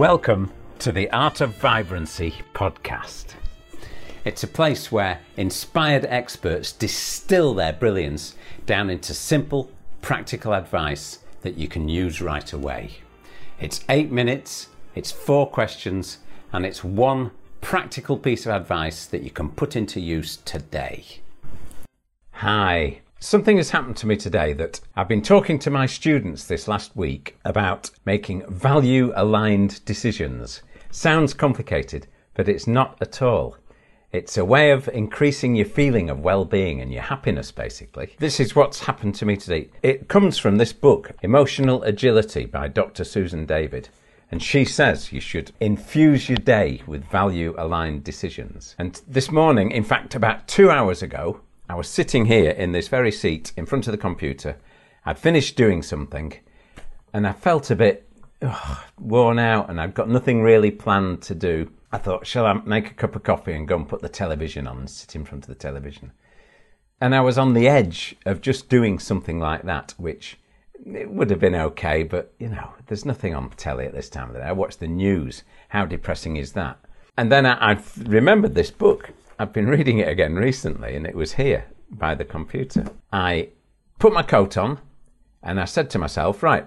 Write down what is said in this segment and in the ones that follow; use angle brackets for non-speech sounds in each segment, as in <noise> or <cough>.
Welcome to the Art of Vibrancy podcast. It's a place where inspired experts distill their brilliance down into simple, practical advice that you can use right away. It's eight minutes, it's four questions, and it's one practical piece of advice that you can put into use today. Hi. Something has happened to me today that I've been talking to my students this last week about making value aligned decisions. Sounds complicated, but it's not at all. It's a way of increasing your feeling of well being and your happiness, basically. This is what's happened to me today. It comes from this book, Emotional Agility by Dr. Susan David. And she says you should infuse your day with value aligned decisions. And this morning, in fact, about two hours ago, I was sitting here in this very seat in front of the computer. I'd finished doing something and I felt a bit ugh, worn out and I'd got nothing really planned to do. I thought, shall I make a cup of coffee and go and put the television on and sit in front of the television? And I was on the edge of just doing something like that, which it would have been okay, but you know, there's nothing on telly at this time of the day. I watch the news. How depressing is that? And then I, I remembered this book I've been reading it again recently and it was here by the computer. I put my coat on and I said to myself, right,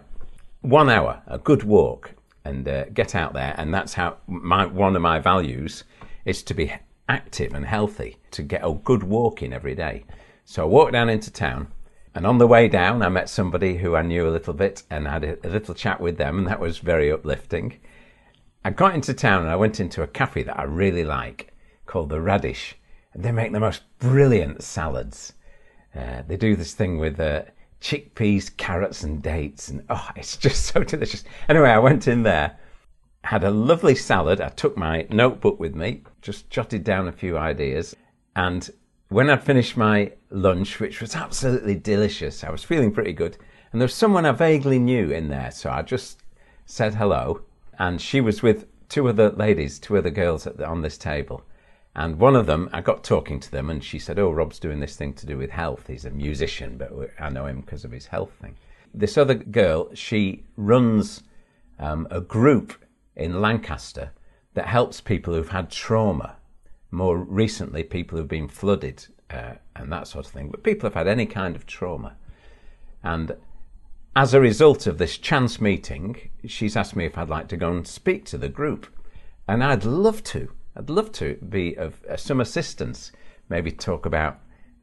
one hour, a good walk, and uh, get out there. And that's how my, one of my values is to be active and healthy, to get a good walk in every day. So I walked down into town. And on the way down, I met somebody who I knew a little bit and had a, a little chat with them, and that was very uplifting. I got into town and I went into a cafe that I really like called the Radish. And they make the most brilliant salads. Uh, they do this thing with uh, chickpeas, carrots, and dates, and oh, <laughs> it's just so delicious. Anyway, I went in there, had a lovely salad. I took my notebook with me, just jotted down a few ideas, and when I'd finished my lunch, which was absolutely delicious, I was feeling pretty good. And there was someone I vaguely knew in there, so I just said hello. And she was with two other ladies, two other girls the, on this table. And one of them, I got talking to them, and she said, "Oh, Rob's doing this thing to do with health. He's a musician, but I know him because of his health thing." This other girl, she runs um, a group in Lancaster that helps people who've had trauma. More recently, people who've been flooded uh, and that sort of thing, but people have had any kind of trauma. And as a result of this chance meeting, she's asked me if I'd like to go and speak to the group, and I'd love to. I'd love to be of uh, some assistance, maybe talk about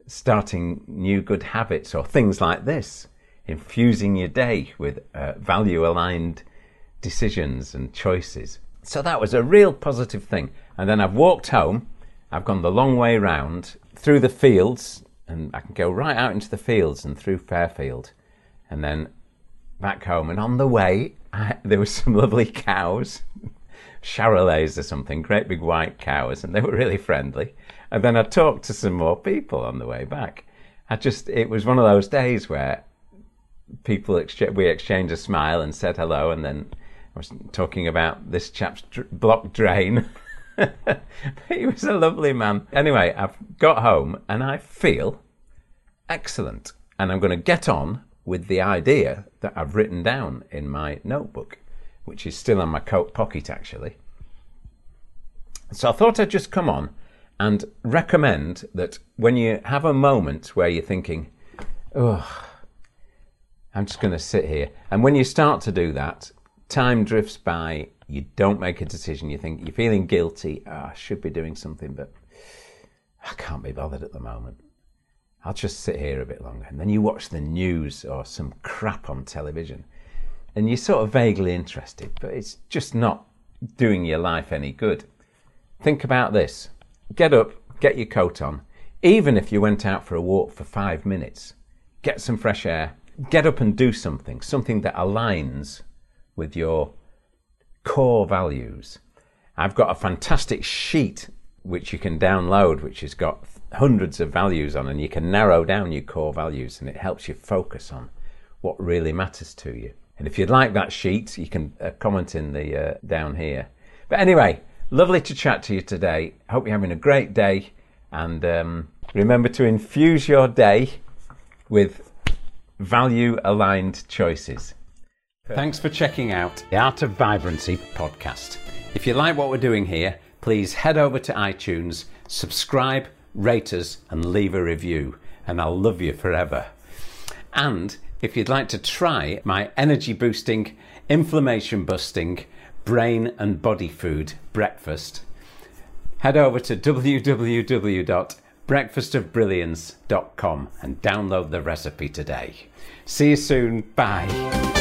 starting new good habits or things like this, infusing your day with uh, value aligned decisions and choices. So that was a real positive thing. And then I've walked home, I've gone the long way round through the fields, and I can go right out into the fields and through Fairfield, and then back home. And on the way, I, <laughs> there were some <laughs> lovely cows Charolais or something, great big white cows, and they were really friendly. And then I talked to some more people on the way back. I just, it was one of those days where people, exchange, we exchanged a smile and said hello, and then I was talking about this chap's dr- block drain. <laughs> he was a lovely man. Anyway, I've got home and I feel excellent. And I'm going to get on with the idea that I've written down in my notebook which is still in my coat pocket actually. So I thought I'd just come on and recommend that when you have a moment where you're thinking, oh, I'm just going to sit here. And when you start to do that, time drifts by, you don't make a decision, you think you're feeling guilty, oh, I should be doing something, but I can't be bothered at the moment. I'll just sit here a bit longer. And then you watch the news or some crap on television and you're sort of vaguely interested, but it's just not doing your life any good. Think about this get up, get your coat on, even if you went out for a walk for five minutes, get some fresh air, get up and do something, something that aligns with your core values. I've got a fantastic sheet which you can download, which has got hundreds of values on, and you can narrow down your core values and it helps you focus on what really matters to you. And if you'd like that sheet, you can uh, comment in the uh, down here. But anyway, lovely to chat to you today. Hope you're having a great day, and um, remember to infuse your day with value aligned choices. Thanks for checking out the Art of Vibrancy podcast. If you like what we're doing here, please head over to iTunes, subscribe, rate us, and leave a review, and I'll love you forever. And if you'd like to try my energy boosting, inflammation busting, brain and body food breakfast, head over to www.breakfastofbrilliance.com and download the recipe today. See you soon. Bye.